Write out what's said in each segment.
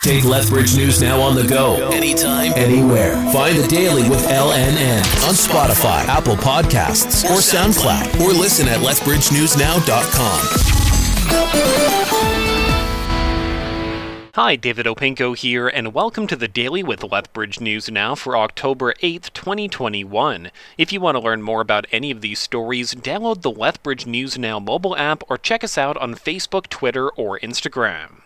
Take Lethbridge News Now on the go, anytime, anywhere. Find the Daily with LNN on Spotify, Apple Podcasts, or SoundCloud, or listen at lethbridgenewsnow.com. Hi, David Opinko here, and welcome to the Daily with Lethbridge News Now for October 8th, 2021. If you want to learn more about any of these stories, download the Lethbridge News Now mobile app or check us out on Facebook, Twitter, or Instagram.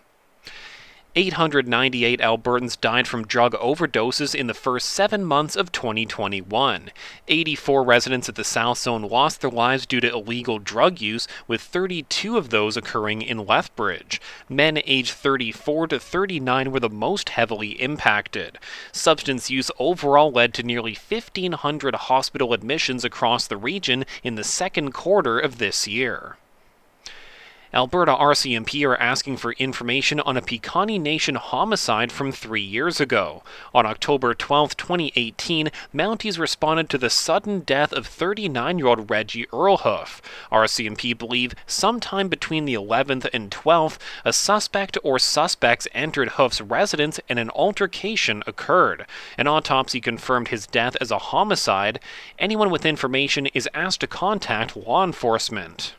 898 Albertans died from drug overdoses in the first seven months of 2021. 84 residents of the South Zone lost their lives due to illegal drug use, with 32 of those occurring in Lethbridge. Men aged 34 to 39 were the most heavily impacted. Substance use overall led to nearly 1,500 hospital admissions across the region in the second quarter of this year. Alberta RCMP are asking for information on a Piikani Nation homicide from three years ago. On October 12, 2018, Mounties responded to the sudden death of 39 year old Reggie Earlhoof. RCMP believe sometime between the 11th and 12th, a suspect or suspects entered Hoof's residence and an altercation occurred. An autopsy confirmed his death as a homicide. Anyone with information is asked to contact law enforcement.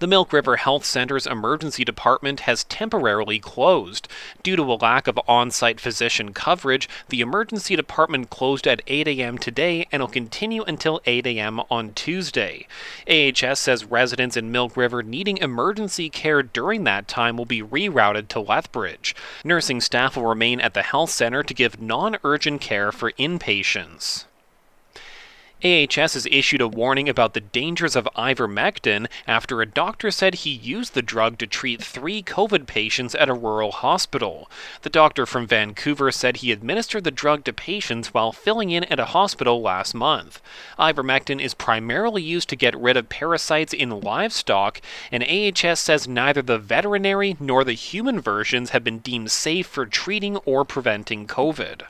The Milk River Health Center's emergency department has temporarily closed. Due to a lack of on site physician coverage, the emergency department closed at 8 a.m. today and will continue until 8 a.m. on Tuesday. AHS says residents in Milk River needing emergency care during that time will be rerouted to Lethbridge. Nursing staff will remain at the health center to give non urgent care for inpatients. AHS has issued a warning about the dangers of ivermectin after a doctor said he used the drug to treat three COVID patients at a rural hospital. The doctor from Vancouver said he administered the drug to patients while filling in at a hospital last month. Ivermectin is primarily used to get rid of parasites in livestock, and AHS says neither the veterinary nor the human versions have been deemed safe for treating or preventing COVID.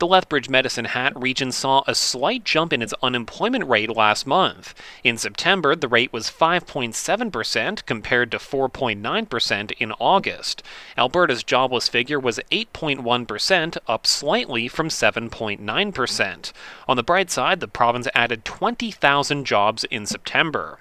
The Lethbridge Medicine Hat region saw a slight jump in its unemployment rate last month. In September, the rate was 5.7% compared to 4.9% in August. Alberta's jobless figure was 8.1%, up slightly from 7.9%. On the bright side, the province added 20,000 jobs in September.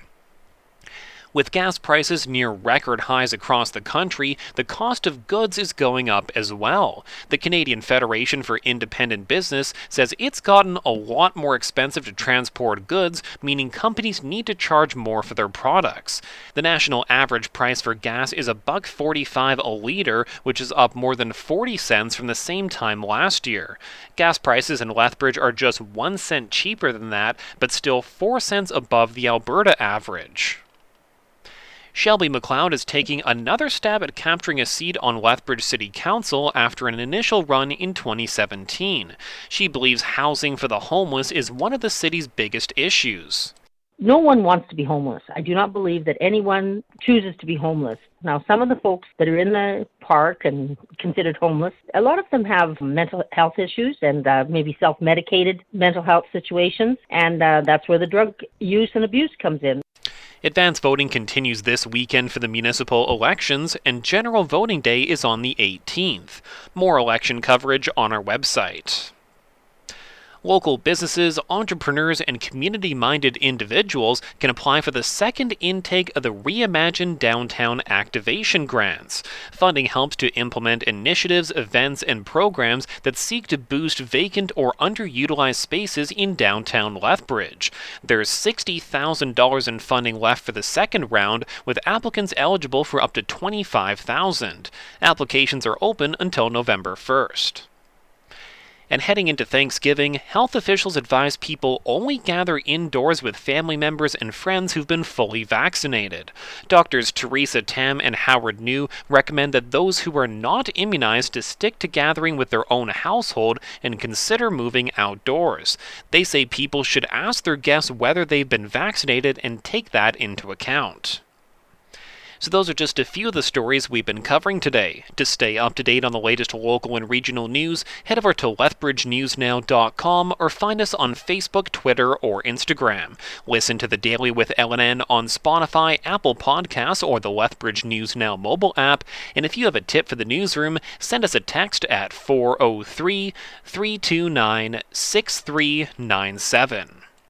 With gas prices near record highs across the country, the cost of goods is going up as well. The Canadian Federation for Independent Business says it's gotten a lot more expensive to transport goods, meaning companies need to charge more for their products. The national average price for gas is a buck 45 a liter, which is up more than 40 cents from the same time last year. Gas prices in Lethbridge are just 1 cent cheaper than that, but still 4 cents above the Alberta average. Shelby McLeod is taking another stab at capturing a seat on Lethbridge City Council after an initial run in 2017. She believes housing for the homeless is one of the city's biggest issues. No one wants to be homeless. I do not believe that anyone chooses to be homeless. Now, some of the folks that are in the park and considered homeless, a lot of them have mental health issues and uh, maybe self medicated mental health situations, and uh, that's where the drug use and abuse comes in. Advance voting continues this weekend for the municipal elections, and general voting day is on the 18th. More election coverage on our website. Local businesses, entrepreneurs, and community minded individuals can apply for the second intake of the Reimagine Downtown Activation Grants. Funding helps to implement initiatives, events, and programs that seek to boost vacant or underutilized spaces in downtown Lethbridge. There's $60,000 in funding left for the second round, with applicants eligible for up to 25,000. Applications are open until November 1st. And heading into Thanksgiving, health officials advise people only gather indoors with family members and friends who've been fully vaccinated. Doctors Theresa Tam and Howard Njoo recommend that those who are not immunized to stick to gathering with their own household and consider moving outdoors. They say people should ask their guests whether they've been vaccinated and take that into account. So, those are just a few of the stories we've been covering today. To stay up to date on the latest local and regional news, head over to lethbridgenewsnow.com or find us on Facebook, Twitter, or Instagram. Listen to the Daily with LNN on Spotify, Apple Podcasts, or the Lethbridge News Now mobile app. And if you have a tip for the newsroom, send us a text at 403 329 6397.